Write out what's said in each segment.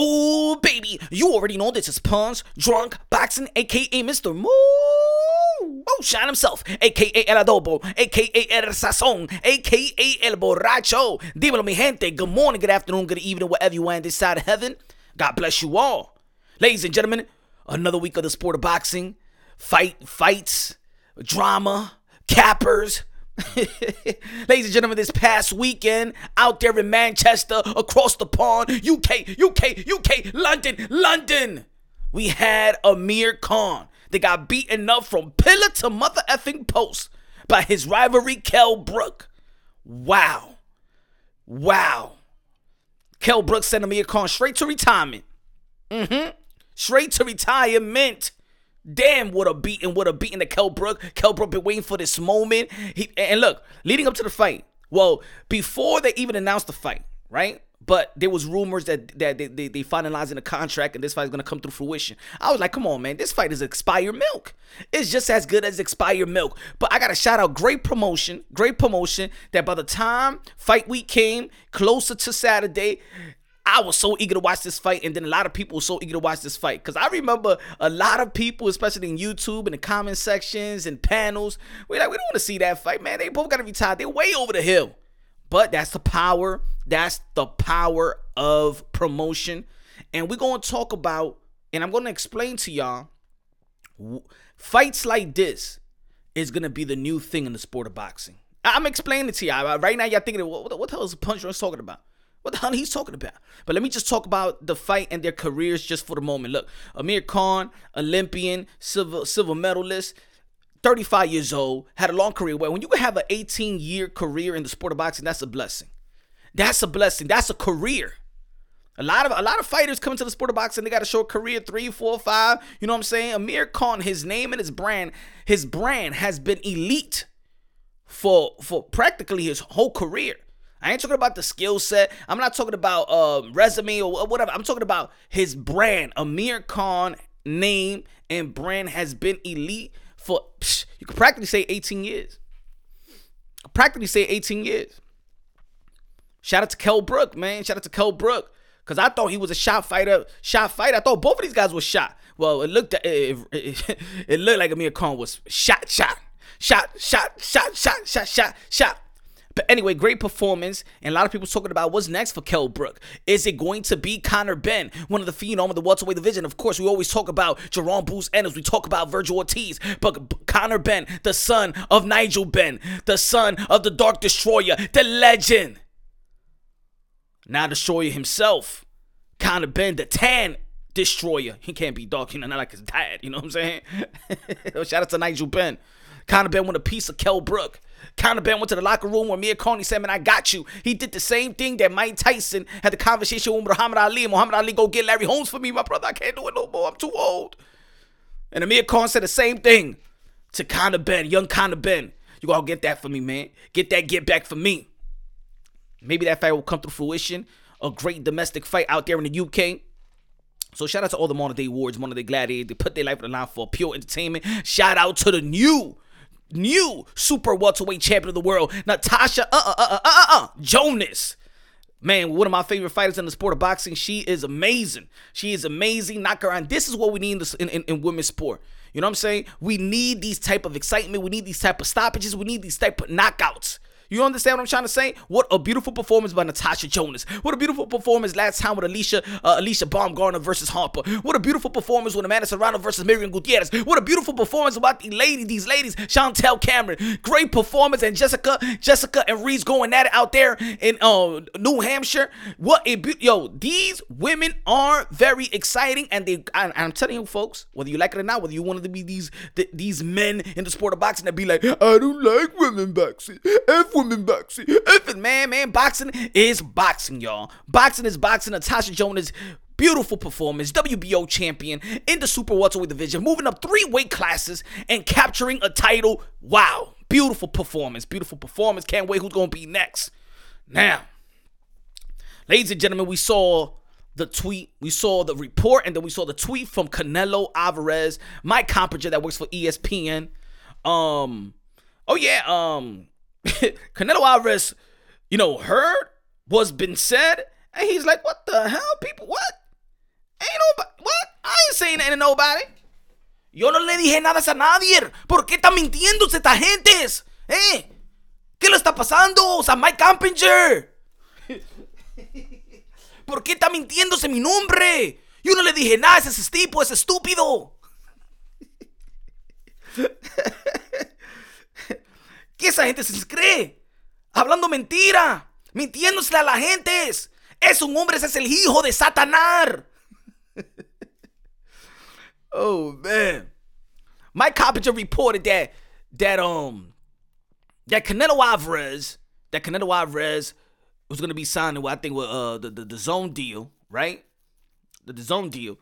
Ooh, baby, you already know this is Punch Drunk Boxing, aka Mr. Moo oh, Moonshine himself, aka El Adobo, aka El Sazon, aka El Borracho. Dímelo, mi gente. Good morning, good afternoon, good evening, wherever you are in this side of heaven. God bless you all. Ladies and gentlemen, another week of the sport of boxing. Fight, fights, drama, cappers, Ladies and gentlemen, this past weekend out there in Manchester, across the pond, UK, UK, UK, London, London, we had Amir Khan. They got beaten up from pillar to mother effing post by his rivalry, Kell Brook. Wow. Wow. Kell Brook sent Amir Khan straight to retirement. Mm-hmm. Straight to retirement. Damn, what a beating, what a beating to Kell Brook. Kell Brook been waiting for this moment. He, and look, leading up to the fight, well, before they even announced the fight, right? But there was rumors that that they, they, they finalizing the contract and this fight is gonna come through fruition. I was like, come on, man, this fight is expired milk. It's just as good as expired milk. But I gotta shout out great promotion, great promotion. That by the time fight week came closer to Saturday, I was so eager to watch this fight, and then a lot of people were so eager to watch this fight. Because I remember a lot of people, especially in YouTube and the comment sections and panels, we're like, we don't want to see that fight, man. They both got to be tied. They're way over the hill. But that's the power. That's the power of promotion. And we're going to talk about, and I'm going to explain to y'all, fights like this is going to be the new thing in the sport of boxing. I'm explaining to y'all. Right now, y'all thinking, what, what the hell is Punch Drunk talking about? What the hell he's talking about? But let me just talk about the fight and their careers just for the moment. Look, Amir Khan, Olympian, silver silver medalist, 35 years old, had a long career. Well, when you have an 18 year career in the sport of boxing, that's a blessing. That's a blessing. That's a career. A lot of a lot of fighters come into the sport of boxing, they got a short career, three, four, five. You know what I'm saying? Amir Khan, his name and his brand, his brand has been elite for for practically his whole career. I ain't talking about the skill set. I'm not talking about um, resume or whatever. I'm talking about his brand. Amir Khan name and brand has been elite for psh, you could practically say 18 years. Practically say 18 years. Shout out to Kell Brook, man. Shout out to Kell Brook. Cause I thought he was a shot fighter, shot fighter. I thought both of these guys were shot. Well, it looked it, it, it looked like Amir Khan was shot, shot, shot, shot, shot, shot, shot, shot, shot. But anyway, great performance. And a lot of people talking about what's next for Kell Brook. Is it going to be Conor Benn, one of the phenom of the welterweight division? Of course, we always talk about Jaron Boots Ennis. We talk about Vergil Ortiz. But Conor Benn, the son of Nigel Benn, the son of the Dark Destroyer, the legend. Now Destroyer himself. Conor Benn, the tan destroyer. He can't be dark, you know, not like his dad, you know what I'm saying? Shout out to Nigel Benn. Conor Benn with a piece of Kell Brook. Conor Benn went to the locker room where Mia Carney said, man, I got you. He did the same thing that Mike Tyson had the conversation with Muhammad Ali. Muhammad Ali, go get Larry Holmes for me, my brother. I can't do it no more. I'm too old. And Amir Khan said the same thing to Conor Benn, young Conor Benn. You gotta get that for me, man. Get that get back for me. Maybe that fight will come to fruition. A great domestic fight out there in the UK. So shout out to all the modern day wards, gladiators. They put their life on the line for pure entertainment. Shout out to the new new super welterweight champion of the world, Natasha uh uh uh uh uh, uh Jonas. Man, one of my favorite fighters in the sport of boxing. She is amazing. She is amazing. Knock her out. This is what we need in, in, in women's sport. You know what I'm saying? We need these type of excitement. We need these type of stoppages. We need these type of knockouts. You understand what I'm trying to say? What a beautiful performance by Natasha Jonas. What a beautiful performance last time with Alicia uh, Alycia Baumgardner versus Harper. What a beautiful performance with Amanda Serrano versus Miriam Gutierrez. What a beautiful performance about the lady, these ladies, Chantel Cameron. Great performance and Jessica, Jessica and Reese going at it out there in uh, New Hampshire. What a be- yo, these women are very exciting and they. I, am telling you, folks, whether you like it or not, whether you wanted to be these th- these men in the sport of boxing that be like, I don't like women boxing. F women boxing. Man, man, boxing is boxing, y'all. Boxing is boxing. Natasha Jonas beautiful performance, WBO champion in the super welterweight division, moving up three weight classes and capturing a title. Wow, beautiful performance, beautiful performance. Can't wait who's gonna be next. Now, ladies and gentlemen, we saw the tweet, we saw the report, and then we saw the tweet from Canelo Alvarez, my compager that works for ESPN. Um, oh yeah, um, Canelo Alvarez, you know, heard what's been said, and he's like, "What the hell, people? What? saying anything to nobody. Yo no le dije nada a nadie. ¿Por qué están mintiéndose esta gentes? ¿Eh? ¿Qué le está pasando? Sea, Mike Campinger. ¿Por qué está mintiéndose mi nombre? Yo no le dije nada a ese tipo, ese estúpido. ¿Qué esa gente se cree? Hablando mentira, mintiéndose a la gente. Es un hombre, ese es el hijo de Satanás. oh man. Mike Coppinger reported that that um that Canelo Alvarez, that Canelo Alvarez was gonna be signed with I think with uh the, the, the zone deal, right? The, the zone deal,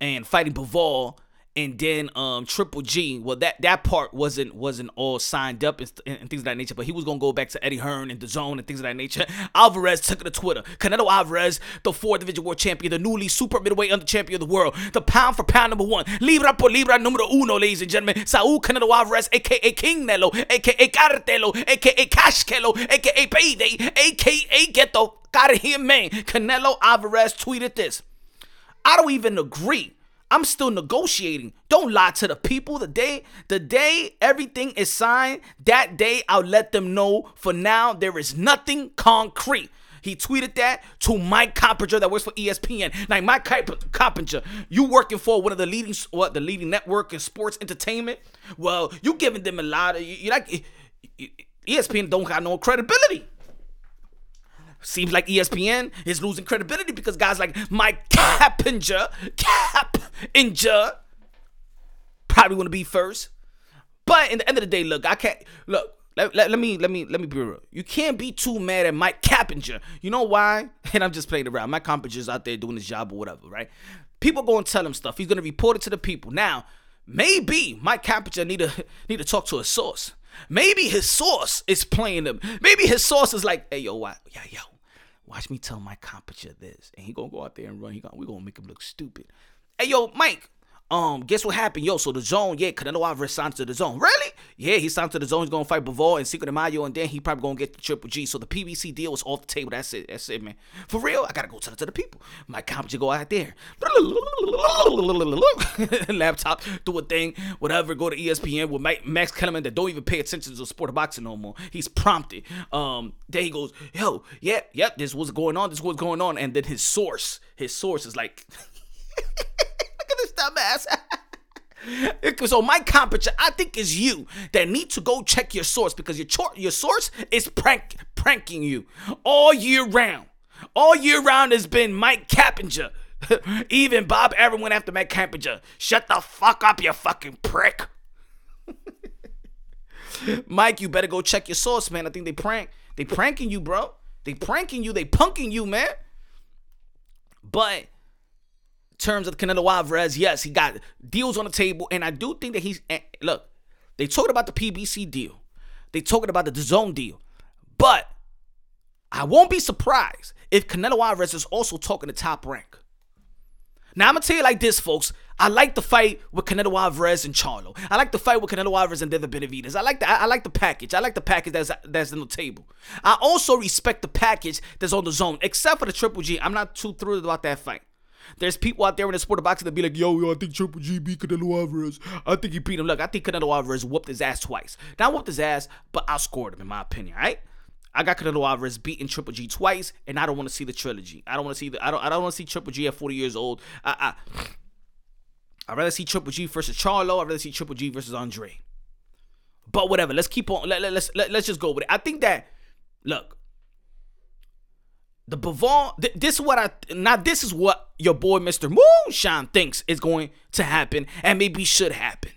and fighting Bivol and then um Triple G. Well, that that part wasn't wasn't all signed up and, and, things of that nature. But he was gonna go back to Eddie Hearn and the Zone and things of that nature. Alvarez took it to Twitter. Canelo Alvarez, the four division world champion, the newly super middleweight under champion of the world, the pound for pound number one, libra por libra numero uno, ladies and gentlemen. Saul Canelo Alvarez, aka King Nelo, aka Cartelo, aka Cashkelo, aka Payday, aka Get the out of here, man. Canelo Alvarez tweeted this. I don't even agree I'm still negotiating. Don't lie to the people. The day, the day everything is signed, that day I'll let them know. For now, there is nothing concrete. He tweeted that to Mike Coppinger that works for ESPN. Now, Mike Coppinger, you working for one of the leading what the leading network in sports entertainment? Well, you giving them a lot of you like ESPN don't have no credibility. Seems like ESPN is losing credibility because guys like Mike Cappinger, Cappinger, probably want to be first. But in the end of the day, look, I can't look. Let, let, let, me let me let me be real. You can't be too mad at Mike Cappinger. You know why? And I'm just playing around. Mike Cappinger's out there doing his job or whatever, right? People go and tell him stuff. He's gonna report it to the people. Now, maybe Mike Cappinger need to need to talk to a source. Maybe his source is playing him. Maybe his source is like, hey yo, what? Yeah, yo, Watch me tell my competition this, and he gonna go out there and run. He gonna we gonna make him look stupid. Hey yo, Mike. Um, guess what happened? Yo, so the zone, yeah, Canelo Alvarez signed to the zone. Really? Yeah, he signed to the zone. He's gonna fight Bivol and Cinco de Mayo, and then he probably gonna get the Triple G. So the PBC deal was off the table. That's it. That's it, man. For real, I gotta go tell it to the people. My competition go out there. Laptop, do a thing, whatever. Go to ESPN with Max Kellerman that don't even pay attention to the sport of boxing no more. He's prompted. Um, then he goes, yo, yeah, yep, yeah, this was going on. This was going on, and then his source, his source is like. Look at this dumbass. so my competition, I think, is you that need to go check your source because your your source is prank pranking you all year round. All year round has been Mike Cappinger. Even Bob Arum went after Mike Cappinger. Shut the fuck up, you fucking prick. Mike, you better go check your source, man. I think they prank. They pranking you, bro. They pranking you. They punking you, man. But terms of Canelo Alvarez, yes, he got deals on the table, and I do think that he's look. They talking about the PBC deal, they talking about the zone deal, but I won't be surprised if Canelo Alvarez is also talking to top rank. Now I'm gonna tell you like this, folks. I like the fight with Canelo Alvarez and Charlo. I like the fight with Canelo Alvarez and David Benavidez. I like the I like the package. I like the package that's that's on the table. I also respect the package that's on the zone, except for the Triple G. I'm not too thrilled about that fight. There's people out there in the sport of boxing that be like, yo, yo, I think Triple G beat Canelo Alvarez. I think he beat him. Look, I think Canelo Alvarez whooped his ass twice. Not whooped his ass, but outscored him, in my opinion, right? I got Canelo Alvarez beating Triple G twice, and I don't want to see the trilogy. I don't want to see the. I don't. I don't want to see Triple G at 40 years old. I. I I'd rather see Triple G versus Charlo. I'd rather see Triple G versus Andre. But whatever. Let's keep on. Let, let, let's let, let's just go with it. I think that. Look, the Bivol, th- this is what I now this is what your boy Mr. Moonshine thinks is going to happen and maybe should happen.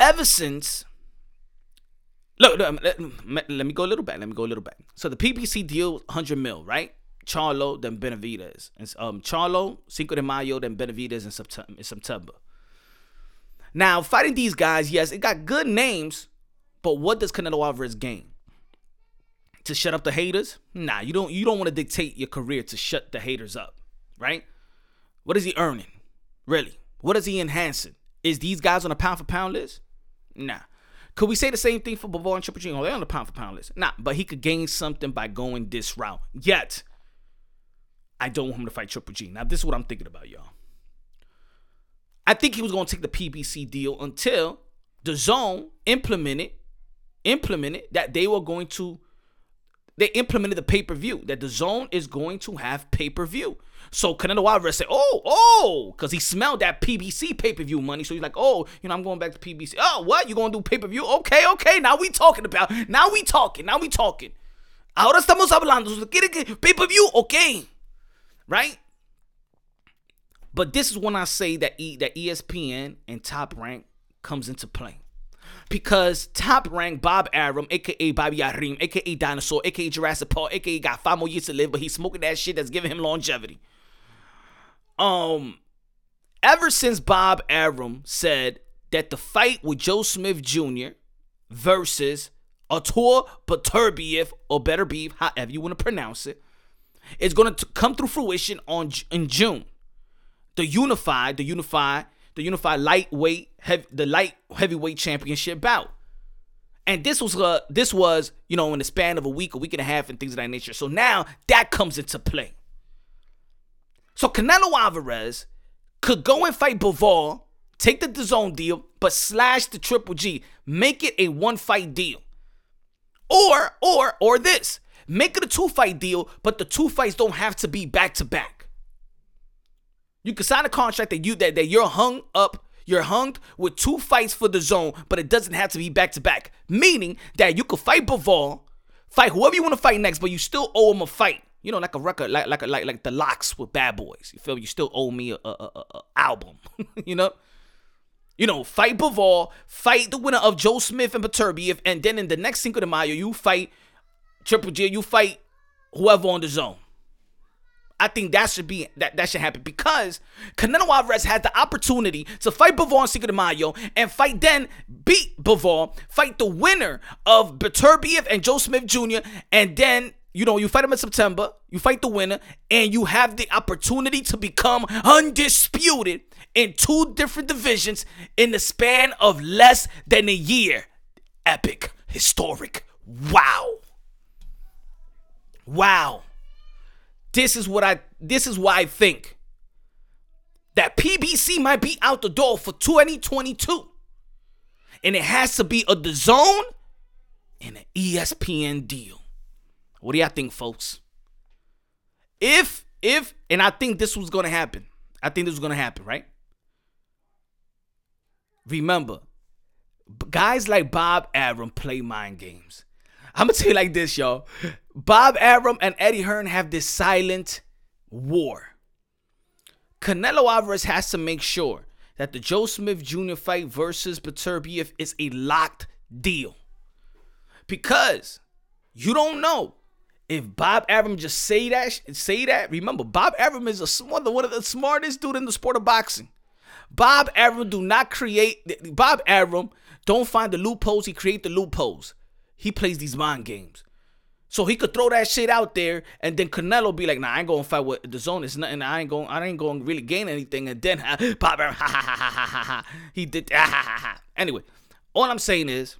Ever since look, look let, let, me go a little back. Let me go a little back. So the PBC deal 100 mil, right? Charlo, then Benavidez. And, um, Charlo, Cinco de Mayo, then Benavidez in September. In September. Now, fighting these guys, yes, it got good names, but what does Canelo Alvarez gain? To shut up the haters? Nah, you don't you don't want to dictate your career to shut the haters up, right? What is he earning? Really? What is he enhancing? Is these guys on a pound for pound list? Nah. Could we say the same thing for Bivol and Triple G? Oh, they're on the pound for pound list. Nah, but he could gain something by going this route. Yet, I don't want him to fight Triple G. Now, this is what I'm thinking about, y'all. I think he was going to take the PBC deal until the zone implemented implemented that they were going to they implemented the pay-per-view that the zone is going to have pay-per-view. So Canelo Alvarez said, "Oh, oh," because he smelled that PBC pay-per-view money. So he's like, "Oh, you know, I'm going back to PBC. Oh, what? You gonna do pay-per-view? Okay, okay. Now we talking about. Now we talking. Now we talking. Ahora estamos hablando. ¿Quiere que pay-per-view? Okay, right? But this is when I say that e, that ESPN and Top Rank comes into play. Because top rank Bob Arum, aka Bobby Arim, aka Dinosaur, aka Jurassic Park, aka got five more years to live, but he's smoking that shit that's giving him longevity. Um, ever since Bob Arum said that the fight with Joe Smith Jr. versus Artur Beterbiev or Better Beef, however you want to pronounce it, is going to come through fruition on in June. The unified, the unified the unified lightweight, heavy, the light heavyweight championship bout. And this was uh, this was you know in the span of a week, a week and a half, and things of that nature. So now that comes into play. So Canelo Alvarez could go and fight Bivol, take the zone deal, but slash the Triple G, make it a one fight deal. Or or or this, make it a two fight deal, but the two fights don't have to be back to back. You can sign a contract that you that, that you're hung up, you're hung with two fights for the zone, but it doesn't have to be back to back. Meaning that you could fight Bivol, fight whoever you want to fight next, but you still owe him a fight. You know, like a record, like like like like the LOX with Bad Boys. You feel me? You still owe me a, a, a, a album. you know. You know, fight Bivol, fight the winner of Joe Smith and Beterbiev, and then in the next Cinco de Mayo, you fight Triple G, you fight whoever on the zone. I think that should be that that should happen because Canelo Alvarez had the opportunity to fight Bivol on Cinco de Mayo and fight then beat Bivol, fight the winner of Beterbiev and Joe Smith Jr. and then you know you fight him in September, you fight the winner, and you have the opportunity to become undisputed in two different divisions in the span of less than a year. Epic, historic, wow, wow. This is what I this is why I think that PBC might be out the door for 2022. And it has to be a the zone and an ESPN deal. What do y'all think, folks? If if and I think this was gonna happen. I think this was gonna happen, right? Remember, guys like Bob Arum play mind games. I'm gonna tell you like this, y'all. Bob Arum and Eddie Hearn have this silent war. Canelo Alvarez has to make sure that the Joe Smith Jr. fight versus Beterbiev is a locked deal. Because you don't know if Bob Arum just say that, say that. Remember, Bob Arum is a, one, of the, one of the smartest dude in the sport of boxing. Bob Arum do not create. Bob Arum don't find the loopholes. He create the loopholes. He plays these mind games. So he could throw that shit out there, and then Canelo be like, "Nah, I ain't gonna fight with the zone. It's nothing. I ain't going. I ain't going to really gain anything." And then ha, ha, ha, ha, ha, ha, he did. Ha, ha, ha, ha. Anyway, all I'm saying is,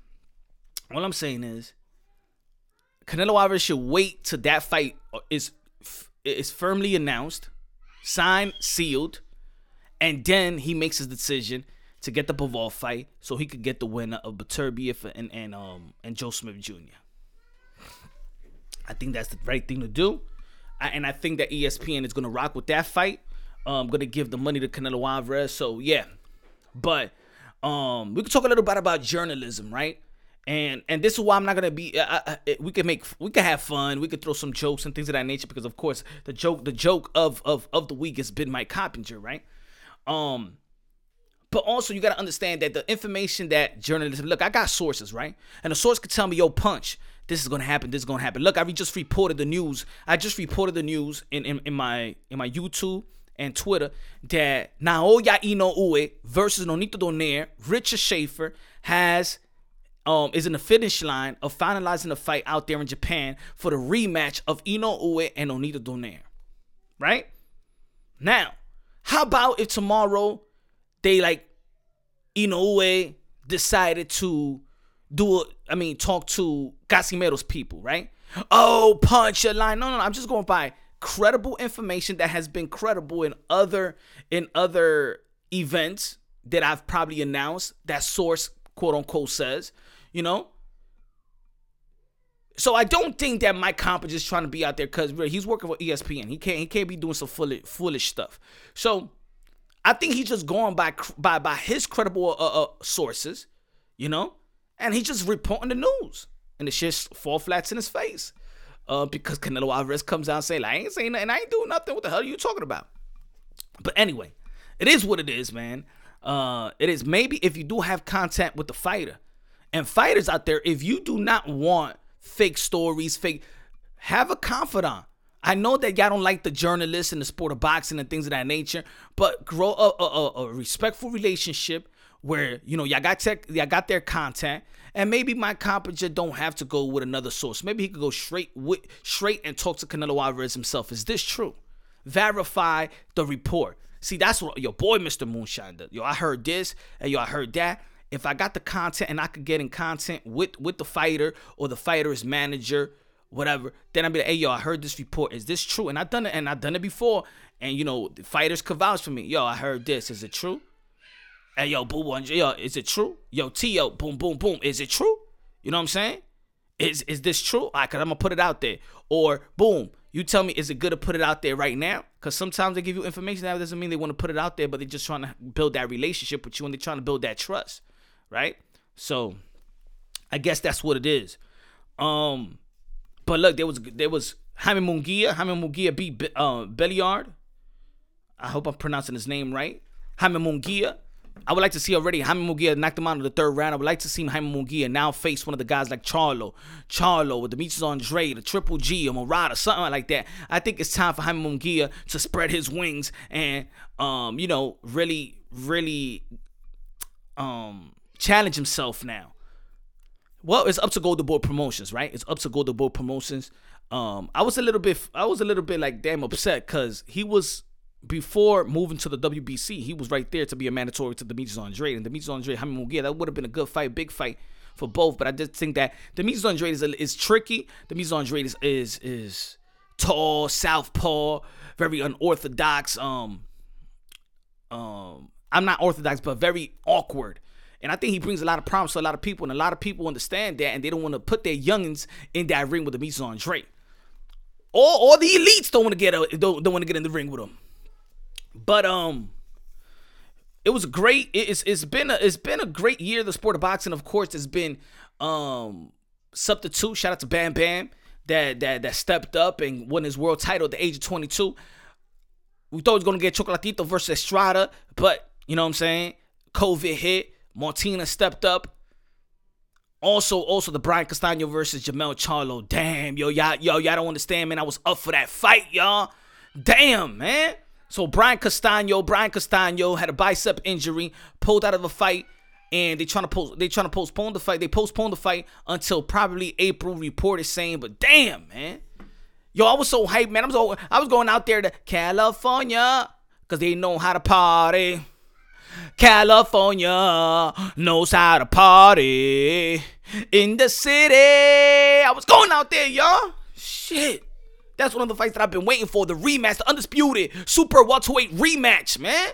all I'm saying is, Canelo Alvarez should wait till that fight is is firmly announced, signed, sealed, and then he makes his decision to get the Bivol fight, so he could get the winner of Beterbiev and and um and Joe Smith Jr. I think that's the right thing to do. I, and I think that ESPN is going to rock with that fight. Um, going to give the money to Canelo Alvarez. So, yeah. But um, we could talk a little bit about journalism, right? And and this is why I'm not gonna be. Uh, uh, we can make we can have fun. We could throw some jokes and things of that nature because of course the joke the joke of of of the week has been Mike Coppinger, right? Um, but also you gotta understand that the information that journalism look, I got sources, right? And a source could tell me, yo, punch, this is gonna happen, this is gonna happen. Look, I just reported the news. I just reported the news in, in, in my in my YouTube and Twitter that Naoya Inoue versus Nonito Donaire, Richard Schaefer has um is in the finish line of finalizing the fight out there in Japan for the rematch of Inoue and Nonito Donaire. Right? Now, how about if tomorrow they like Inoue decided to do it. I mean, talk to Casimero's people, right? Oh, punch a line. No, no, no. I'm just going by credible information that has been credible in other in other events that I've probably announced that source quote unquote says, you know. So I don't think that Mike Comp is just trying to be out there because he's working for ESPN. He can't he can't be doing some foolish foolish stuff. So I think he's just going by by by his credible uh, uh, sources, you know, and he's just reporting the news, and the shit fall flats in his face. Uh, because Canelo Alvarez comes out and say, like, I ain't saying nothing, I ain't doing nothing. What the hell are you talking about? But anyway, it is what it is, man. Uh, it is maybe if you do have contact with the fighter, and fighters out there, if you do not want fake stories, fake, have a confidant. I know that y'all don't like the journalists and the sport of boxing and things of that nature, but grow a, a, a respectful relationship where you know y'all got tech, y'all got their content, and maybe my competitor don't have to go with another source. Maybe he could go straight with straight and talk to Canelo Alvarez himself. Is this true? Verify the report. See, that's what your boy Mr. Moonshine does. Yo, I heard this, and yo, I heard that. If I got the content and I could get in content with with the fighter or the fighter's manager, whatever, then I'd be like, hey yo, I heard this report. Is this true? And I've done it, and I've done it before. And you know, the fighters could vouch for me. Yo, I heard this. Is it true? Hey yo, boo one, yo, is it true? Yo, T.O., boom, boom, boom. Is it true? You know what I'm saying? Is is this true? All right, cause I'm gonna put it out there. Or boom, you tell me, is it good to put it out there right now? Because sometimes they give you information that doesn't mean they want to put it out there, but they're just trying to build that relationship with you and they're trying to build that trust, right? So, I guess that's what it is. Um, but look, there was there was Jaime Munguia. Jaime Munguia beat uh, Belliard. I hope I'm pronouncing his name right. Jaime Munguia I would like to see already Jaime Munguia knocked him out in the third round. I would like to see Jaime Munguia now face one of the guys like Charlo, Charlo, with Demetrius Andre, the Triple G, or Murata, something like that. I think it's time for Jaime Munguia to spread his wings and, um, you know, really, really, um, challenge himself now. Well, it's up to Golden Boy Promotions, right? It's up to Golden Boy Promotions. Um, I was a little bit, I was a little bit like damn upset because he was before moving to the WBC, he was right there to be a mandatory to Demetrius Andrade. And Demetrius Andrade, Jaime Munguia, that would have been a good fight, big fight for both. But I just think that Demetrius Andrade is, is tricky. Demetrius Andrade is, is is tall, southpaw, very unorthodox. Um, um, I'm not orthodox, but very awkward. And I think he brings a lot of problems to a lot of people, and a lot of people understand that, and they don't want to put their youngins in that ring with Demetrius Andrade. Or, or the elites don't want to get a, don't, don't want to get in the ring with him. But um it was great. It's it's been a it's been a great year. The sport of boxing, of course, has been um substitute. Shout out to Bam Bam that that that stepped up and won his world title at the age of 22. We thought he was gonna get Chocolatito versus Estrada, but you know what I'm saying? COVID hit. Martina stepped up. Also, also the Brian Castano versus Jermell Charlo. Damn, yo, y'all, yo, y'all don't understand, man. I was up for that fight, y'all. Damn, man. So Brian Castano, Brian Castano had a bicep injury, pulled out of a fight, and they trying to post they trying to postpone the fight. They postponed the fight until probably April. Report is saying, but damn, man. Yo, I was so hyped, man. I was so, I was going out there to California because they know how to party. California knows how to party in the city. I was going out there, y'all. Shit. That's one of the fights that I've been waiting for. The rematch, the undisputed super welterweight rematch, man.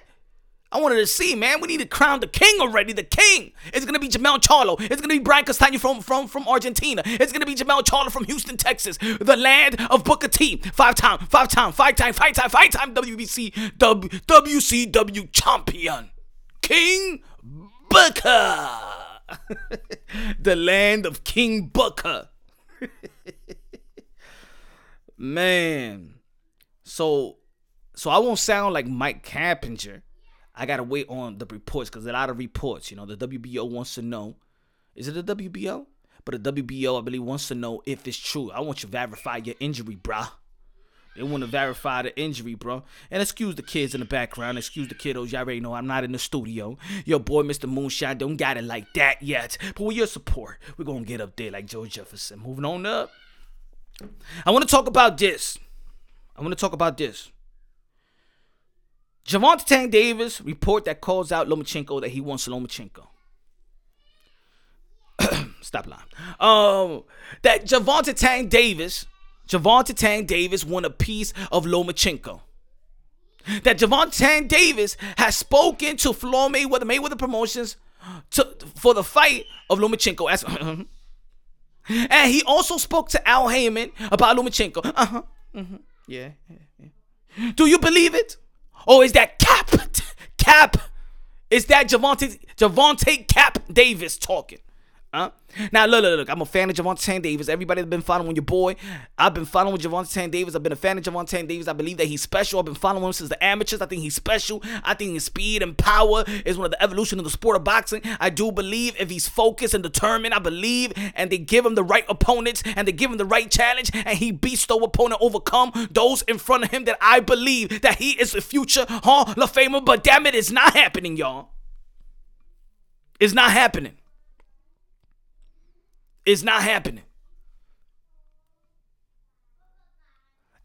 I wanted to see, man. We need to crown the king already. The king. It's gonna be Jermell Charlo. It's gonna be Brian Castano from from from Argentina. It's gonna be Jermell Charlo from Houston, Texas, the land of Booker T. Five time, five time, five time, five time, five time WBC w, WCW champion, King Booker. the land of King Booker. Man. So so I won't sound like Mike Cappinger. I gotta wait on the reports because a lot of reports, you know, the WBO wants to know. Is it the WBO? But the WBO, I believe, wants to know if it's true. I want you to verify your injury, bruh. They want to verify the injury, bro. And excuse the kids in the background. Excuse the kiddos. Y'all already know I'm not in the studio. Your boy, Mr. Moonshine, don't got it like that yet. But with your support, we're going to get up there like Joe Jefferson. Moving on up. I want to talk about this. I want to talk about this. Gervonta Tank Davis report that calls out Lomachenko that he wants Lomachenko. Stop lying. Um, that Gervonta Tank Davis, Gervonta Tank Davis won a piece of Lomachenko. that Gervonta Davis has spoken to Floyd Mayweather, Mayweather Promotions, to, for the fight of Lomachenko. As, and he also spoke to Al Haymon about Lomachenko. Uh-huh. Mm-hmm. Yeah, yeah, yeah. Do you believe it? Or is that Cap? Cap? Is that Gervonta Gervonta Cap Davis talking? Huh? Now look, look, look. I'm a fan of Gervonta Davis. Everybody that's been following your boy. I've been following Gervonta Davis. I've been a fan of Gervonta Davis. I believe that he's special. I've been following him since the amateurs. I think he's special. I think his speed and power is one of the evolution of the sport of boxing. I do believe if he's focused and determined, I believe, and they give him the right opponents and they give him the right challenge, and he beats the opponent, overcome those in front of him. That I believe that he is a future Hall of Famer. But damn it, it's not happening, y'all. It's not happening. It's not happening.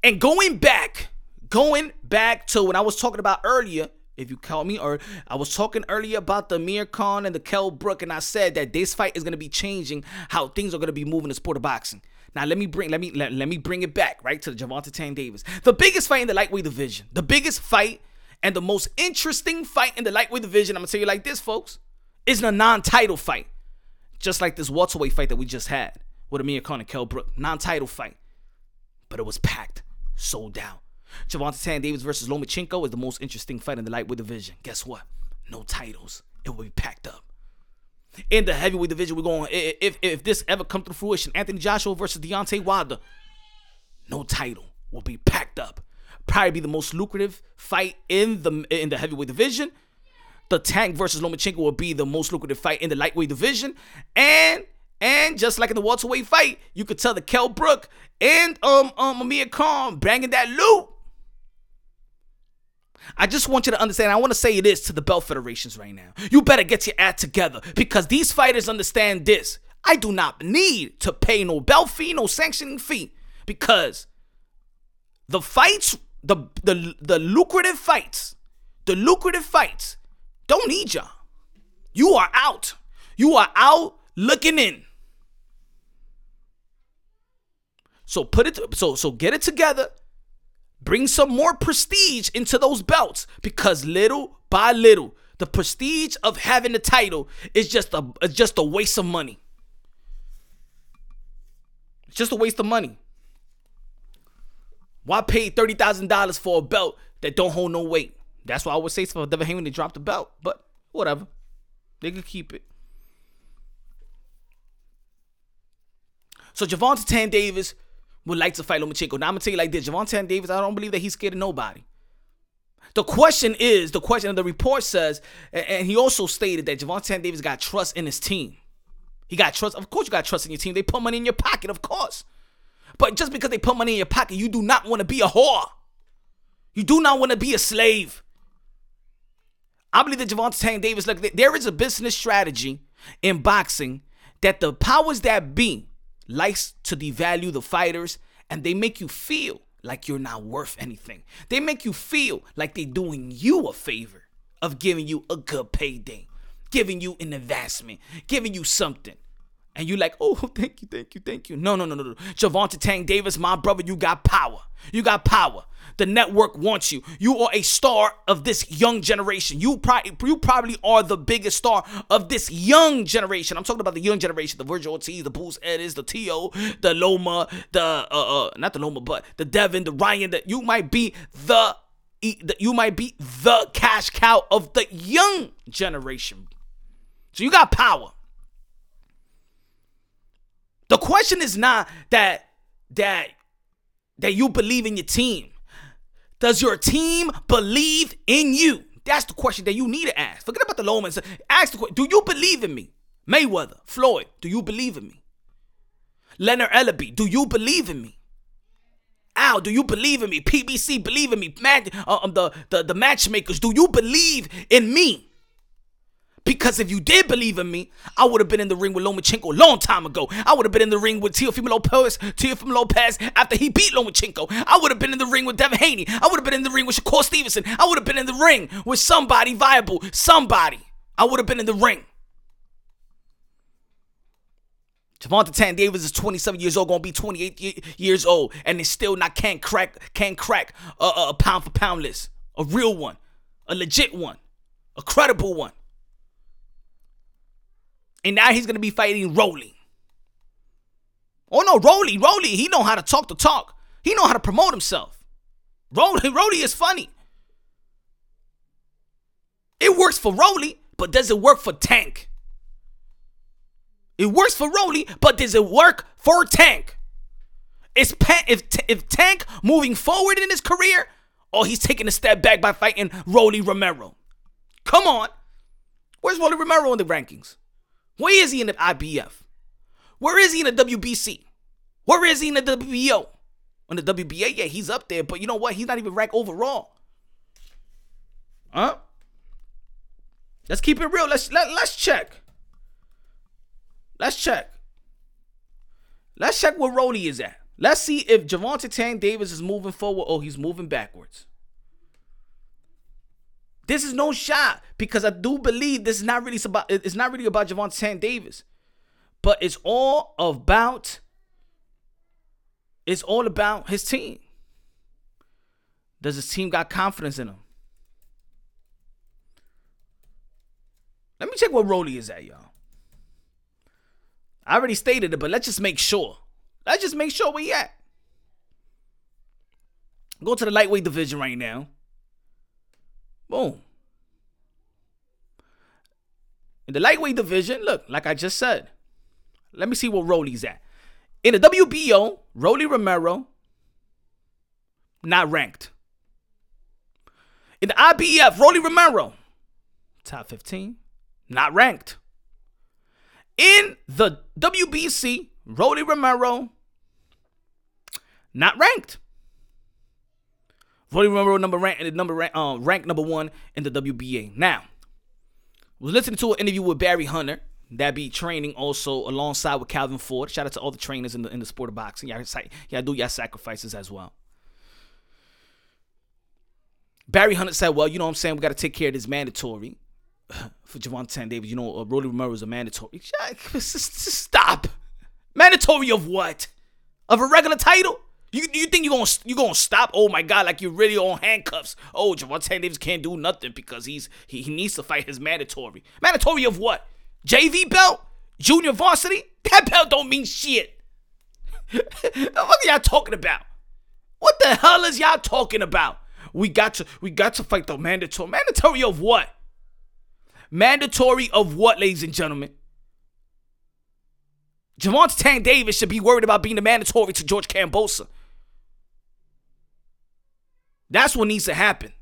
And going back, going back to when I was talking about earlier, if you call me, or I was talking earlier about the Amir Khan and the Kell Brook, and I said that this fight is gonna be changing how things are gonna be moving in the sport of boxing. Now let me bring let me let, let me bring it back right to the Gervonta Tank Davis. The biggest fight in the lightweight division. The biggest fight and the most interesting fight in the lightweight division. I'm gonna tell you like this, folks, is a non-title fight. Just like this welterweight fight that we just had with Amir Khan and Kell Brook. Non-title fight. But it was packed. Sold out. Gervonta Tank Davis versus Lomachenko is the most interesting fight in the lightweight division. Guess what? No titles. It will be packed up. In the heavyweight division, we're going. If if this ever come to fruition, Anthony Joshua versus Deontay Wilder, no title will be packed up. Probably be the most lucrative fight in the in the heavyweight division the Tank versus Lomachenko will be the most lucrative fight in the lightweight division. And and just like in the welterweight fight, you could tell the Kell Brook and um um Amir Khan banging that loot. I just want you to understand. I want to say this to the belt federations right now. You better get your act together because these fighters understand this. I do not need to pay no belt fee, no sanctioning fee, because the fights, the the the lucrative fights, the lucrative fights don't need y'all. You are out. You are out looking in. So put it so so get it together. Bring some more prestige into those belts because little by little, the prestige of having the title is just a is just a waste of money. It's just a waste of money. Why pay thirty thousand dollars for a belt that don't hold no weight? That's why I would say for Devin Haney they drop the belt, but whatever. They could keep it. So Gervonta Tank Davis would like to fight Lomachenko. Now I'm gonna tell you like this: Gervonta Tank Davis, I don't believe that he's scared of nobody. The question is, the question of the report says, and he also stated that Gervonta Tank Davis got trust in his team. He got trust. Of course, you got trust in your team. They put money in your pocket, of course. But just because they put money in your pocket, you do not want to be a whore. You do not want to be a slave. I believe that Gervonta Davis, look, there is a business strategy in boxing that the powers that be likes to devalue the fighters and they make you feel like you're not worth anything. They make you feel like they're doing you a favor of giving you a good payday, giving you an investment, giving you something. And you're like, oh, thank you, thank you, thank you. No, no, no, no, no. Gervonta Tank Davis, my brother, you got power. You got power. The network wants you. You are a star of this young generation. You probably you probably are the biggest star of this young generation. I'm talking about the young generation, the Vergil Ortiz, the Boots Ennis, the T.O., the Loma, the uh, uh not the Loma, but the Devin, the Ryan, that you might be the you might be the cash cow of the young generation. So you got power. The question is not that that that you believe in your team. Does your team believe in you? That's the question that you need to ask. Forget about the Lomans. Ask the question: Do you believe in me? Mayweather, Floyd, do you believe in me? Leonard Ellerbe, do you believe in me? Al, do you believe in me? PBC, believe in me. Mag- uh, um, the, the the matchmakers, do you believe in me? Because if you did believe in me, I would have been in the ring with Lomachenko a long time ago. I would have been in the ring with Teofimo Lopez, Teofimo Lopez after he beat Lomachenko. I would have been in the ring with Devin Haney. I would have been in the ring with Shakur Stevenson. I would have been in the ring with somebody viable. Somebody. I would have been in the ring. Gervonta Tan Davis is 27 years old, gonna be 28 years old, and they still not can't crack can't crack a, a pound for pound list. a real one, a legit one, a credible one. And now he's gonna be fighting Rolly. Oh no, Rolly, Rolly, he know how to talk the talk. He know how to promote himself. Rolly, Rolly is funny. It works for Rolly, but does it work for Tank? It works for Rolly, but does it work for Tank? Is Pan, if, if Tank moving forward in his career, or he's taking a step back by fighting Rolly Romero? Come on. Where's Rolly Romero in the rankings? Where is he in the IBF? Where is he in the WBC? Where is he in the WBO? On the WBA, yeah, he's up there, but you know what? He's not even ranked overall. Huh? Let's keep it real. Let's let, let's check. Let's check. Let's check where Rolly is at. Let's see if Gervonta Tank Davis is moving forward or he's moving backwards. This is no shot because I do believe this is not really about it's not really about Gervonta Tank Davis, but it's all about it's all about his team. Does his team got confidence in him? Let me check where Rolly is at, y'all. I already stated it, but let's just make sure. Let's just make sure where he at. Go to the lightweight division right now. Boom. In the lightweight division, look, like I just said, let me see what Rolly's at. In the WBO, Rolly Romero, not ranked. In the IBF, Rolly Romero, top 15, not ranked. In the WBC, Rolly Romero, not ranked. Rolly Romero number rank number rank, uh, rank number one in the WBA. Now, was listening to an interview with Barry Hunter that be training also alongside with Calvin Ford. Shout out to all the trainers in the in the sport of boxing. Y'all, y'all do your sacrifices as well. Barry Hunter said, "Well, you know what I'm saying. We got to take care of this mandatory for Gervonta Tank Davis. You know, uh, Rolly Romero is a mandatory. Stop. Mandatory of what? Of a regular title? You you think you gonna you gonna stop? Oh my god, like you're really on handcuffs. Oh, Gervonta Davis can't do nothing because he's he, he needs to fight his mandatory. Mandatory of what? JV belt? Junior varsity? That belt don't mean shit. what are y'all talking about? What the hell is y'all talking about? We got to we got to fight the mandatory. Mandatory of what? Mandatory of what, ladies and gentlemen? Gervonta Tank Davis should be worried about being the mandatory to George Kambosos. That's what needs to happen.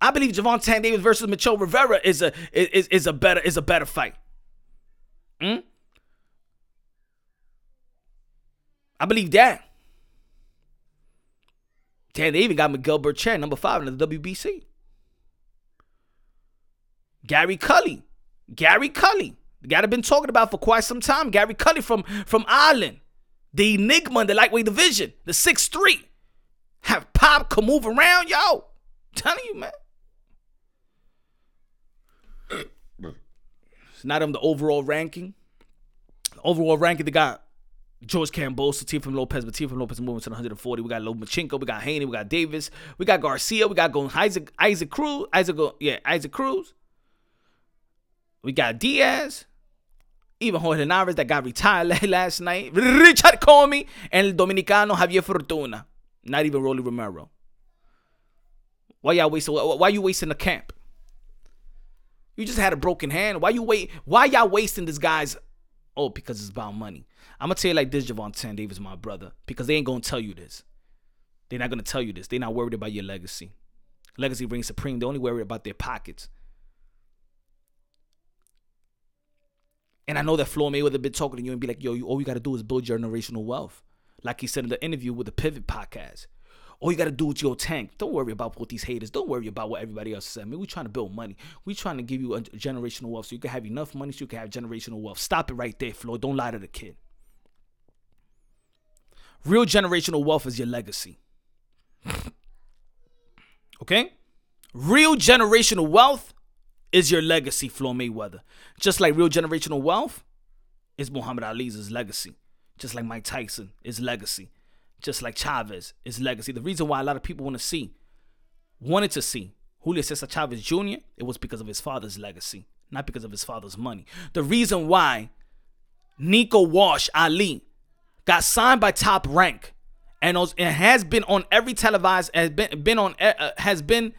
I believe Tank Davis versus Mitchell Rivera is a is, is a better is a better fight. Hmm? I believe that. Damn, they even got Miguel Berchelt, number five in the WBC. Gary Cully. Gary Cully. Guy that been talking about for quite some time. Gary Cully from, from Ireland. The Enigma in the lightweight division. The six three. Have Pop come move around, yo. I'm telling you, man. it's not on the overall ranking. The overall ranking, they got George Kambosos, from Lopez, but from Lopez moving to 140. We got Lomachenko, we got Haney, we got Davis, we got Garcia, we got going Isaac Isaac Cruz, Isaac yeah Isaac Cruz. We got Diaz, even Jorge Navarez that got retired last night. Richard Commey and El Dominicano Javier Fortuna. Not even Rolly Romero. Why y'all wasting? Why you wasting the camp? You just had a broken hand. Why you wait? Why y'all wasting this guy's? Oh, because it's about money. I'm gonna tell you like this, Javon Tank Davis, my brother, because they ain't gonna tell you this. They're not gonna tell you this. They're not worried about your legacy. Legacy reigns supreme. They're only worried about their pockets. And I know that Floyd Mayweather been talking to you and be like, yo, you, all you got to do is build your generational wealth. Like he said in the interview with the Pivot podcast. All you got to do is your tank. Don't worry about what these haters. Don't worry about what everybody else said. I mean, we trying to build money. We trying to give you a generational wealth so you can have enough money so you can have generational wealth. Stop it right there, Floyd. Don't lie to the kid. Real generational wealth is your legacy. okay? Real generational wealth is your legacy, Floyd Mayweather. Just like real generational wealth is Muhammad Ali's legacy. Just like Mike Tyson is legacy. just like Chavez, his legacy. The reason why a lot of people want to see, wanted to see Julio Cesar Chavez Jr., it was because of his father's legacy, not because of his father's money. The reason why Nico Wash Ali got signed by Top Rank and has been on every televised has been been on uh, has been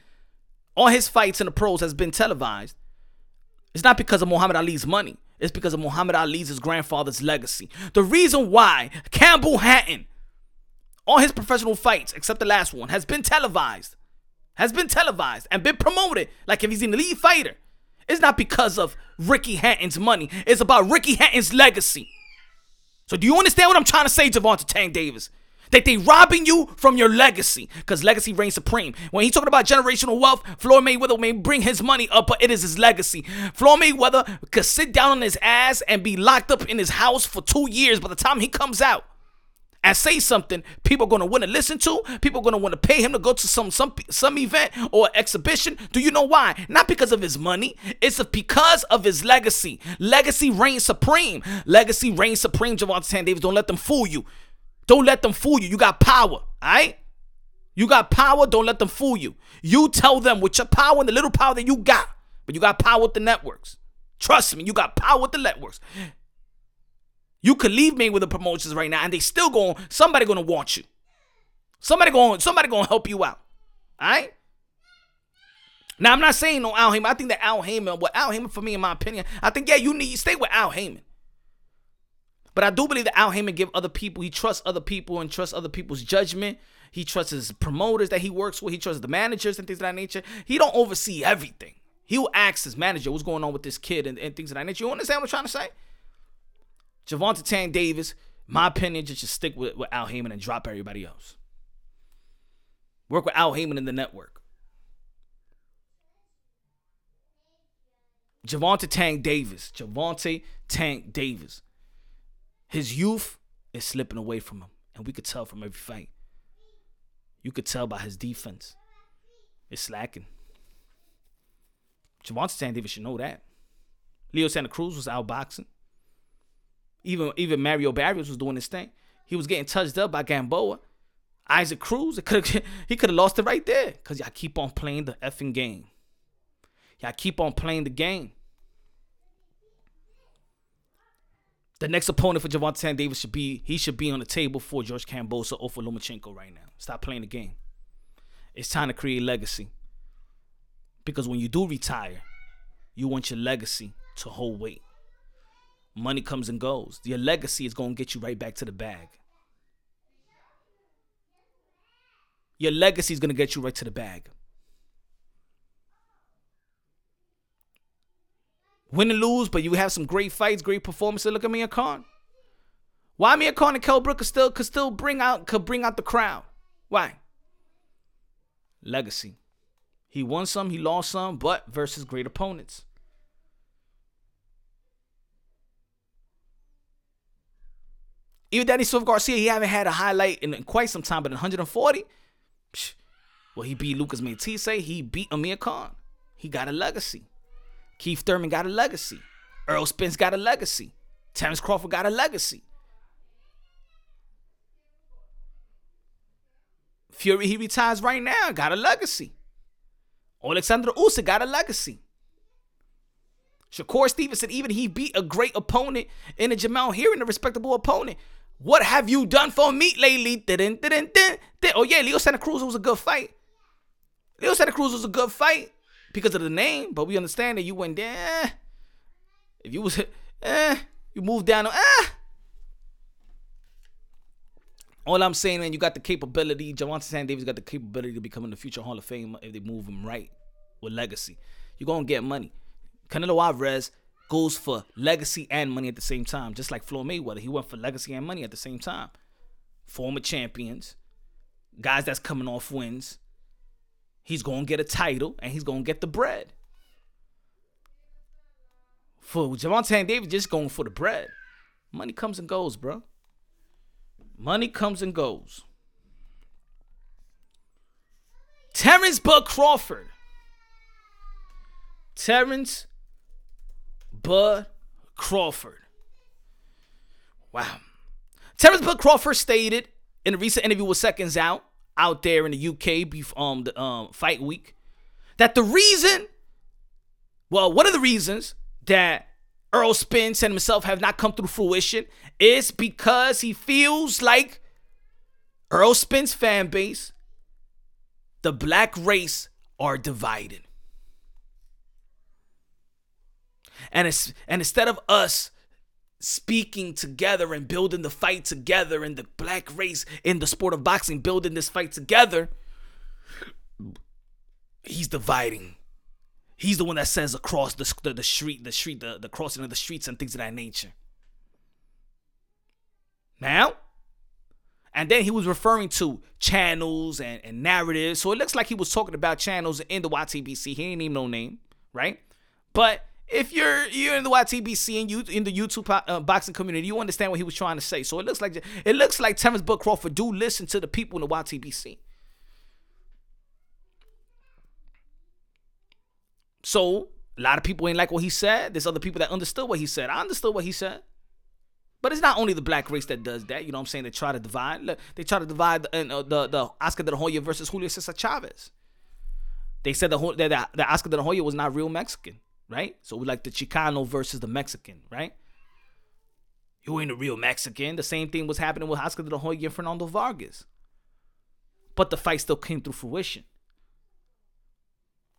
all his fights in the pros has been televised. It's not because of Muhammad Ali's money. It's because of Muhammad Ali's grandfather's legacy. The reason why Campbell Hatton, all his professional fights, except the last one, has been televised, has been televised and been promoted like if he's an elite fighter, it's not because of Ricky Hatton's money. It's about Ricky Hatton's legacy. So do you understand what I'm trying to say, Gervonta Tank Davis? That they robbing you from your legacy, because legacy reigns supreme. When he's talking about generational wealth, Floyd Mayweather may bring his money up, but it is his legacy. Floyd Mayweather could sit down on his ass and be locked up in his house for two years. By the time he comes out and say something people are to want to listen to people are to want to pay him to go to some some some event or exhibition. Do you know why? Not because of his money. It's because of his legacy. Legacy reigns supreme. Legacy reigns supreme Tank Davis. Don't let them fool you don't let them fool you you got power all right you got power don't let them fool you you tell them with your power and the little power that you got but you got power with the networks trust me you got power with the networks you could leave me with the promotions right now, and they still going. Somebody gonna want you. Somebody going. Somebody gonna help you out. All right. Now I'm not saying no Al Haymon. I think that Al Haymon, what Al Haymon for me, in my opinion, I think yeah, you need stay with Al Haymon. But I do believe that Al Haymon give other people. He trusts other people and trusts other people's judgment. He trusts his promoters that he works with. He trusts the managers and things of that nature. He don't oversee everything. He will ask his manager what's going on with this kid and, and things of that nature. You understand what I'm trying to say? Gervonta Tank Davis, my opinion, just should stick with, with Al Haymon and drop everybody else. Work with Al Haymon in the network. Gervonta Tank Davis. Gervonta Tank Davis. His youth is slipping away from him. And we could tell from every fight. You could tell by his defense. It's slacking. Gervonta Tank Davis should know that. Leo Santa Cruz was outboxing. Even even Mario Barrios was doing his thing. He was getting touched up by Gamboa. Isaac Cruz, he could have lost it right there. Cause y'all keep on playing the effing game. Y'all keep on playing the game. The next opponent for Tank Davis should be he should be on the table for George Kambosos or for Lomachenko right now. Stop playing the game. It's time to create legacy. Because when you do retire, you want your legacy to hold weight. Money comes and goes. Your legacy is going to get you right back to the bag. Your legacy is going to get you right to the bag. Win and lose, but you have some great fights, great performances. Look at Amir Khan. Why Amir Khan and Kell Brook could still could still bring out could bring out the crowd? Why? Legacy. He won some, he lost some, but versus great opponents. Even Danny Swift Garcia, he haven't had a highlight in quite some time, but in 140, psh, well, he beat Lucas Matthysse. He beat Amir Khan. He got a legacy. Keith Thurman got a legacy. Earl Spence got a legacy. Terence Crawford got a legacy. Fury, he retires right now, got a legacy. Alexander Usyk got a legacy. Shakur Stevenson, even he beat a great opponent in a Jamel Herring, a respectable opponent. What have you done for me lately? Oh yeah, Leo Santa Cruz was a good fight. Leo Santa Cruz was a good fight because of the name, but we understand that you went there. If you was eh, you moved down, eh. All I'm saying, man, you got the capability. Gervonta Tank Davis got the capability to become in the future Hall of Fame if they move him right with legacy. You're gonna get money. Canelo Alvarez goes for legacy and money at the same time, just like Floyd Mayweather. He went for legacy and money at the same time. Former champions, guys that's coming off wins. He's going to get a title and he's going to get the bread. For Gervonta Davis, just going for the bread. Money comes and goes, bro. Money comes and goes. Terence Bud Crawford. Terence Bud Crawford. Wow. Terence Bud Crawford stated in a recent interview with Seconds Out out there in the UK, um, the um, fight week, that the reason, well, one of the reasons that Earl Spence and himself have not come through fruition is because he feels like Earl Spence fan base, the black race are divided. And, it's, and instead of us speaking together and building the fight together and the black race in the sport of boxing building this fight together he's dividing. He's the one that says across the, the, the street the street the, the crossing of the streets and things of that nature. Now and then he was referring to channels and, and narratives. So it looks like he was talking about channels in the YTBC he ain't even no name right? But if you're you're in the YTBC and you in the YouTube uh, boxing community, you understand what he was trying to say. So it looks like it looks like Terence Bud Crawford do listen to the people in the YTBC. So a lot of people ain't like what he said. There's other people that understood what he said. I understood what he said. But it's not only the black race that does that. You know what I'm saying? They try to divide. They try to divide the uh, the, the Oscar De La Hoya versus Julio Cesar Chavez. They said the that the Oscar De La Hoya was not real Mexican right? So we like the Chicano versus the Mexican, right? You ain't a real Mexican. The same thing was happening with Oscar de la Hoya and Fernando Vargas. But the fight still came through fruition.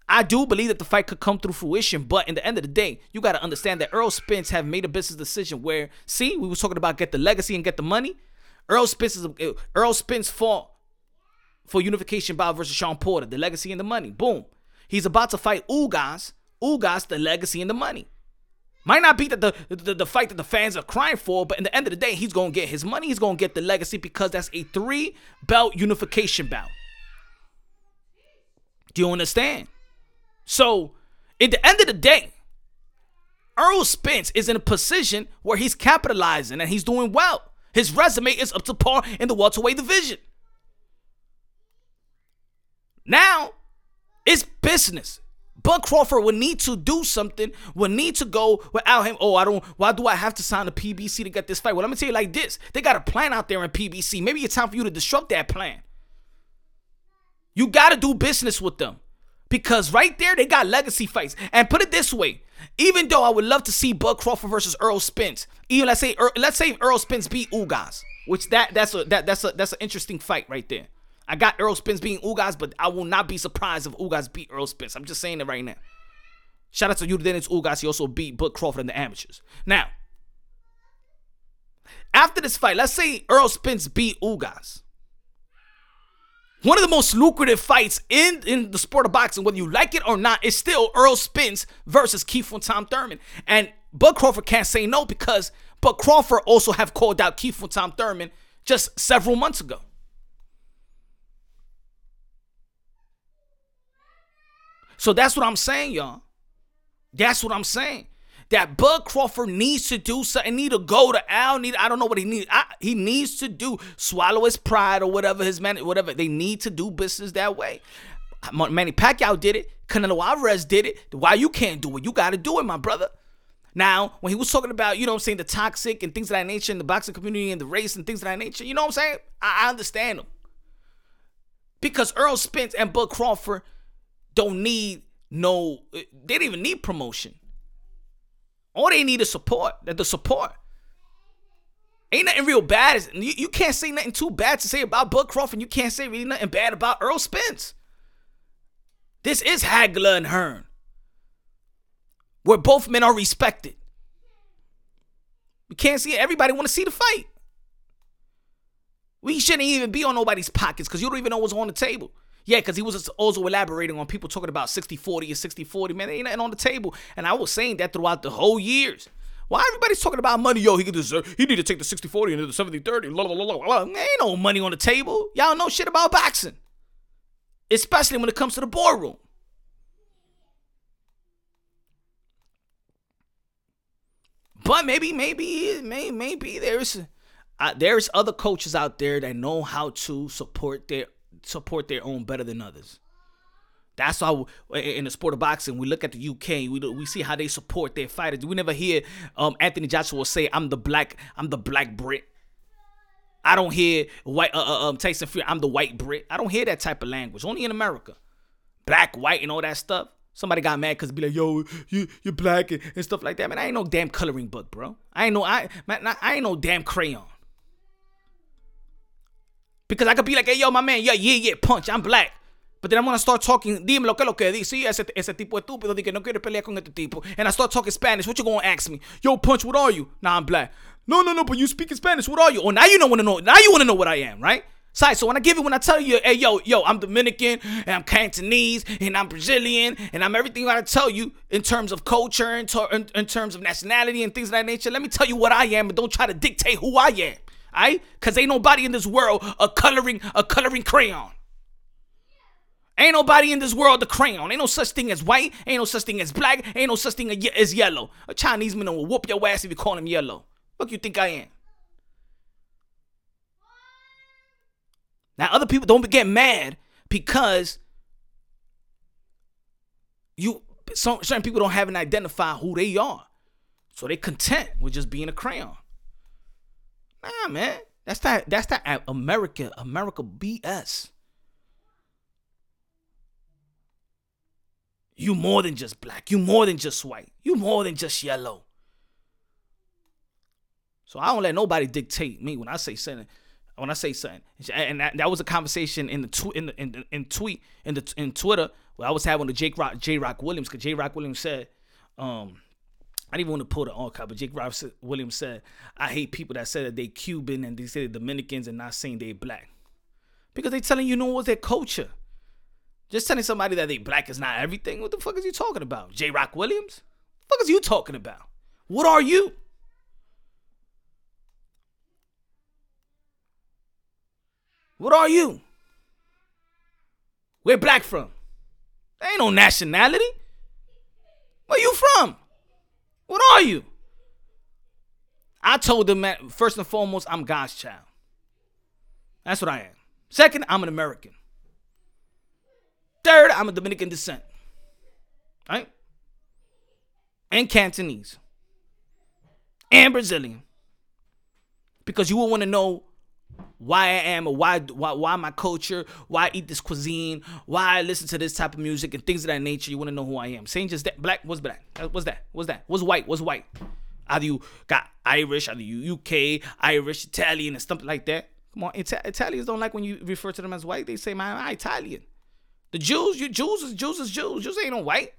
I do believe that the fight could come through fruition, but in the end of the day, you got to understand that Earl Spence have made a business decision where, see, we was talking about get the legacy and get the money. Earl Spence is Errol Spence fought for unification bout versus Shawn Porter, the legacy and the money. Boom. He's about to fight Ugas Ugas the legacy and the money. Might not be that the, the, the fight that the fans are crying for, but in the end of the day, he's gonna get his money. He's gonna get the legacy because that's a three belt unification bout. Do you understand? So, at the end of the day, Earl Spence is in a position where he's capitalizing and he's doing well. His resume is up to par in the welterweight division. Now, it's business. Bud Crawford would need to do something, would need to go without him. Oh, I don't, why do I have to sign a PBC to get this fight? Well, let me tell you like this. They got a plan out there in PBC. Maybe it's time for you to disrupt that plan. You got to do business with them. Because right there, they got legacy fights. And put it this way, even though I would love to see Bud Crawford versus Earl Spence, even let's say let's say Errol Spence beat Ugas, which that that's a that that's a that's an interesting fight right there. I got Earl Spence beating Ugas, but I will not be surprised if Ugas beat Earl Spence. I'm just saying it right now. Shout out to you, Dennis Ugas. He also beat Bud Crawford in the amateurs. Now, after this fight, let's say Earl Spence beat Ugas. One of the most lucrative fights in, in the sport of boxing, whether you like it or not, is still Earl Spence versus Keith One Time Thurman. And Bud Crawford can't say no because Bud Crawford also have called out Keith One Time Thurman just several months ago. So that's what I'm saying, y'all. That's what I'm saying. That Bud Crawford needs to do something. Need to go to Al. Need I don't know what he needs. He needs to do swallow his pride or whatever his man whatever. They need to do business that way. Manny Pacquiao did it. Canelo Alvarez did it. Why you can't do it? You got to do it, my brother. Now, when he was talking about, you know I'm saying, the toxic and things of that nature in the boxing community and the race and things of that nature, you know what I'm saying? I, I understand him. Because Earl Spence and Bud Crawford don't need no, eh, they don't even need promotion. All they need is support. That the support. Ain't nothing real bad. You, you can't say nothing too bad to say about Bud Crawford. And you can't say really nothing bad about Earl Spence. This is Hagler and Hearn, where both men are respected. We can't see it. Everybody want to see the fight. We shouldn't even be on nobody's pockets because you don't even know what's on the table. Yeah, because he was also elaborating on people talking about 60 40 or 60 40. Man, ain't nothing on the table. And I was saying that throughout the whole years. Why everybody's talking about money? Yo, he could deserve, he need to take the 60 40 into the 70 30. La, la, la, la. Ain't no money on the table. Y'all know shit about boxing, especially when it comes to the boardroom. But maybe, maybe, maybe, maybe there's uh, there's other coaches out there that know how to support their support their own better than others. That's why in the sport of boxing, we look at the UK, we we see how they support their fighters. We never hear um, Anthony Joshua say, "I'm the black, I'm the black Brit." I don't hear white uh, uh, um Tyson Fury. I'm the white Brit. I don't hear that type of language. Only in America. Black, white, and all that stuff. Somebody got mad because be like, yo, you you're black and, and, stuff like that. Man, I ain't no damn coloring book, bro. I ain't no I man, I ain't no damn crayon. Because I could be like, hey, yo, my man, yeah, yeah, yeah, punch, I'm black. But then I'm gonna start talking, dime lo que lo que dice, sí, ese, ese tipo estúpido, de que no quiere pelear con este tipo. And I start talking Spanish, what you gonna ask me? Yo, punch, what are you? Nah, I'm black. No, no, no, but you speak in Spanish, what are you? Oh, now you don't wanna know, now you wanna know what I am, right? So, when I give it, when I tell you, hey, yo, yo, I'm Dominican, and I'm Cantonese, and I'm Brazilian, and I'm everything I got to tell you in terms of culture, in, ter- in, in terms of nationality, and things of that nature, let me tell you what I am, and don't try to dictate who I am. Alright? Cause ain't nobody in this world a coloring a coloring crayon. Ain't nobody in this world a crayon. Ain't no such thing as white. Ain't no such thing as black. Ain't no such thing as yellow. A Chinese man will whoop your ass if you call him yellow. What you think I am? Now other people don't get mad because you some certain people don't have an identify who they are. So they content with just being a crayon. Nah, man. That's that that's that America, America BS. You more than just black. You more than just white. You more than just yellow. So I don't let nobody dictate me when I say something. When I say something, and that, that was a conversation in the tw- in the in, in, in tweet in the in Twitter where I was having with J Rock J Rock Williams because J Rock Williams said, um, I didn't even want to pull the archive, but J Rock Williams said, I hate people that say that they Cuban and they say they're Dominicans and not saying they black. Because they telling you know what's their culture. Just telling somebody that they black is not everything. What the fuck is you talking about? J Rock Williams? What the fuck is you talking about? What are you? What are you? Where black from? There ain't no nationality. Where you from? What are you? I told them that first and foremost, I'm God's child. That's what I am. Second, I'm an American. Third, I'm a Dominican descent. Right? And Cantonese. And Brazilian. Because you will want to know why I am why, why why my culture, why I eat this cuisine, why I listen to this type of music and things of that nature. You want to know who I am. Saying just that black, what's black? Uh, what's that? What's that? What's white? What's white? Either you got Irish, either you UK, Irish, Italian, and stuff like that. Come on, Ita- Italians don't like when you refer to them as white. They say, "Man, I'm Italian." The Jews, you Jews is Jews is Jews. Jews ain't no white.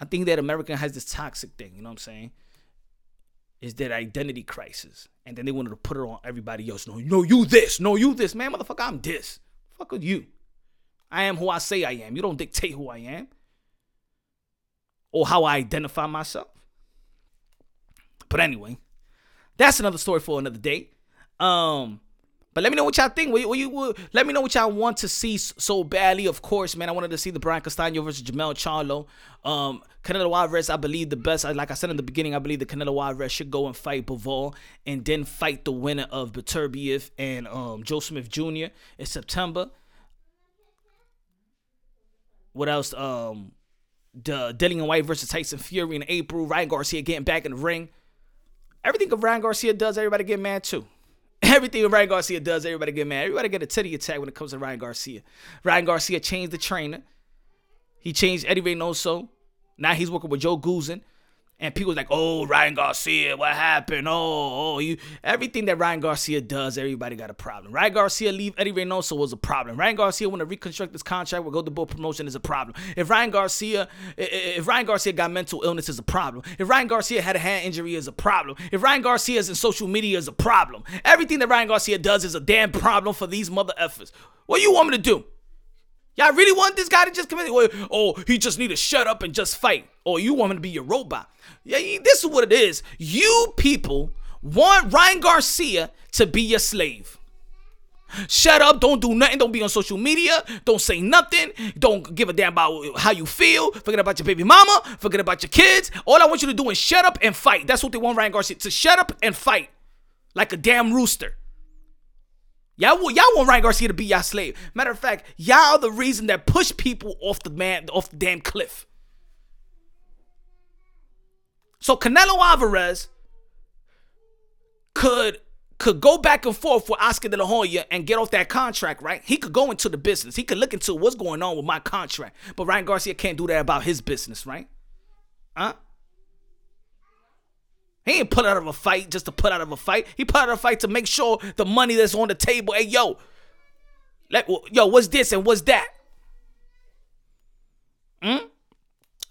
I think that America has this toxic thing. You know what I'm saying? Is that identity crisis, and then they wanted to put it on everybody else. No, no, you this, no, you this, man, motherfucker, I'm this. Fuck with you. I am who I say I am. You don't dictate who I am or how I identify myself. But anyway, that's another story for another day. Um, but let me know what y'all think. What you, what you, let me know what y'all want to see so badly. Of course, man, I wanted to see the Brian Castaño versus Jermell Charlo. Um, Canelo Alvarez, I believe the best. Like I said in the beginning, I believe the Canelo Alvarez should go and fight Bivol and then fight the winner of Beterbiev and um, Joe Smith Jr. in September. What else? Um, the Dillian Whyte versus Tyson Fury in April. Ryan Garcia getting back in the ring. Everything that Ryan Garcia does, everybody get mad too. Everything Ryan Garcia does, everybody get mad. Everybody get a titty attack when it comes to Ryan Garcia. Ryan Garcia changed the trainer. He changed Eddie Reynoso. Now he's working with Joe Goosen. And people like, oh, Ryan Garcia, what happened? Oh, oh, you everything that Ryan Garcia does, everybody got a problem. Ryan Garcia leave Eddie Reynoso was a problem. Ryan Garcia want to reconstruct this contract with Golden Boy Promotion is a problem. If Ryan Garcia, if Ryan Garcia got mental illness is a problem. If Ryan Garcia had a hand injury is a problem. If Ryan Garcia is in social media is a problem. Everything that Ryan Garcia does is a damn problem for these mother effers. What you want me to do? Y'all really want this guy to just come in? Or, oh, he just need to shut up and just fight. Or you want him to be your robot. Yeah, this is what it is. You people want Ryan Garcia to be your slave. Shut up, don't do nothing, don't be on social media, don't say nothing, don't give a damn about how you feel, forget about your baby mama, forget about your kids. All I want you to do is shut up and fight. That's what they want Ryan Garcia to shut up and fight like a damn rooster. Y'all, y'all want Ryan Garcia to be y'all slave. Matter of fact, y'all are the reason that push people off the man off the damn cliff. So Canelo Alvarez could could go back and forth with Oscar De La Hoya and get off that contract, right? He could go into the business. He could look into what's going on with my contract. But Ryan Garcia can't do that about his business, right? Huh? He ain't put out of a fight just to put out of a fight. He put out of a fight to make sure the money that's on the table. Hey, yo, let, yo, what's this and what's that? Hmm?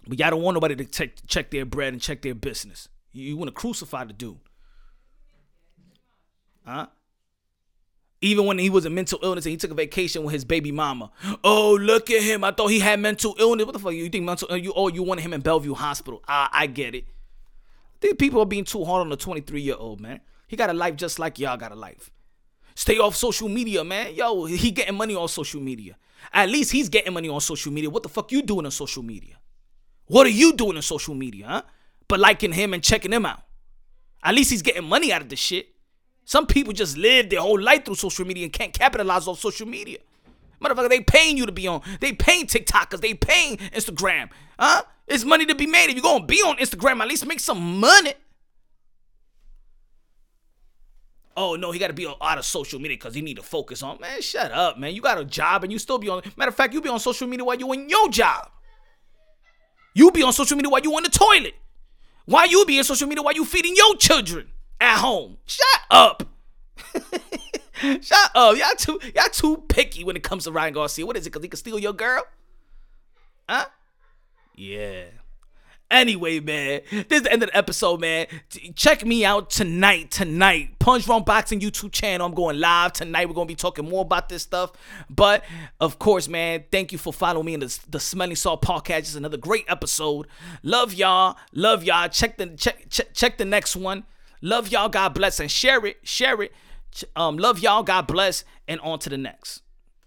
But y'all don't want nobody to check, check their bread and check their business. You, you want to crucify the dude. Huh? Even when he was in mental illness and he took a vacation with his baby mama. Oh, look at him. I thought he had mental illness. What the fuck? You think mental you oh you wanted him in Bellevue Hospital. I I get it. These people are being too hard on a 23 year old, man. He got a life just like y'all got a life. Stay off social media, man. Yo, he getting money on social media. At least he's getting money on social media. What the fuck you doing on social media? What are you doing on social media, huh? But liking him and checking him out. At least he's getting money out of this shit. Some people just live their whole life through social media and can't capitalize on social media. Motherfucker, they paying you to be on. They paying TikTokers. They paying Instagram. Huh? It's money to be made. If you're gonna be on Instagram, at least make some money. Oh no, he got to be on out of social media because he need to focus on. Man, shut up, man. You got a job and you still be on. Matter of fact, you be on social media while you in your job. You be on social media while you on the toilet. Why you be on social media while you feeding your children at home? Shut up. Shut up. Y'all too y'all too picky when it comes to Ryan Garcia. What is it? Cause he can steal your girl? Huh? Yeah. Anyway, man, this is the end of the episode, man. Check me out tonight. Tonight, Punch Drunk Boxing YouTube channel. I'm going live tonight. We're gonna be talking more about this stuff. But of course, man, thank you for following me in the, the Salt podcast. It's another great episode. Love y'all. Love y'all. Check the check check, check the next one. Love y'all. God bless and share it. Share it. Um, love y'all. God bless. And on to the next.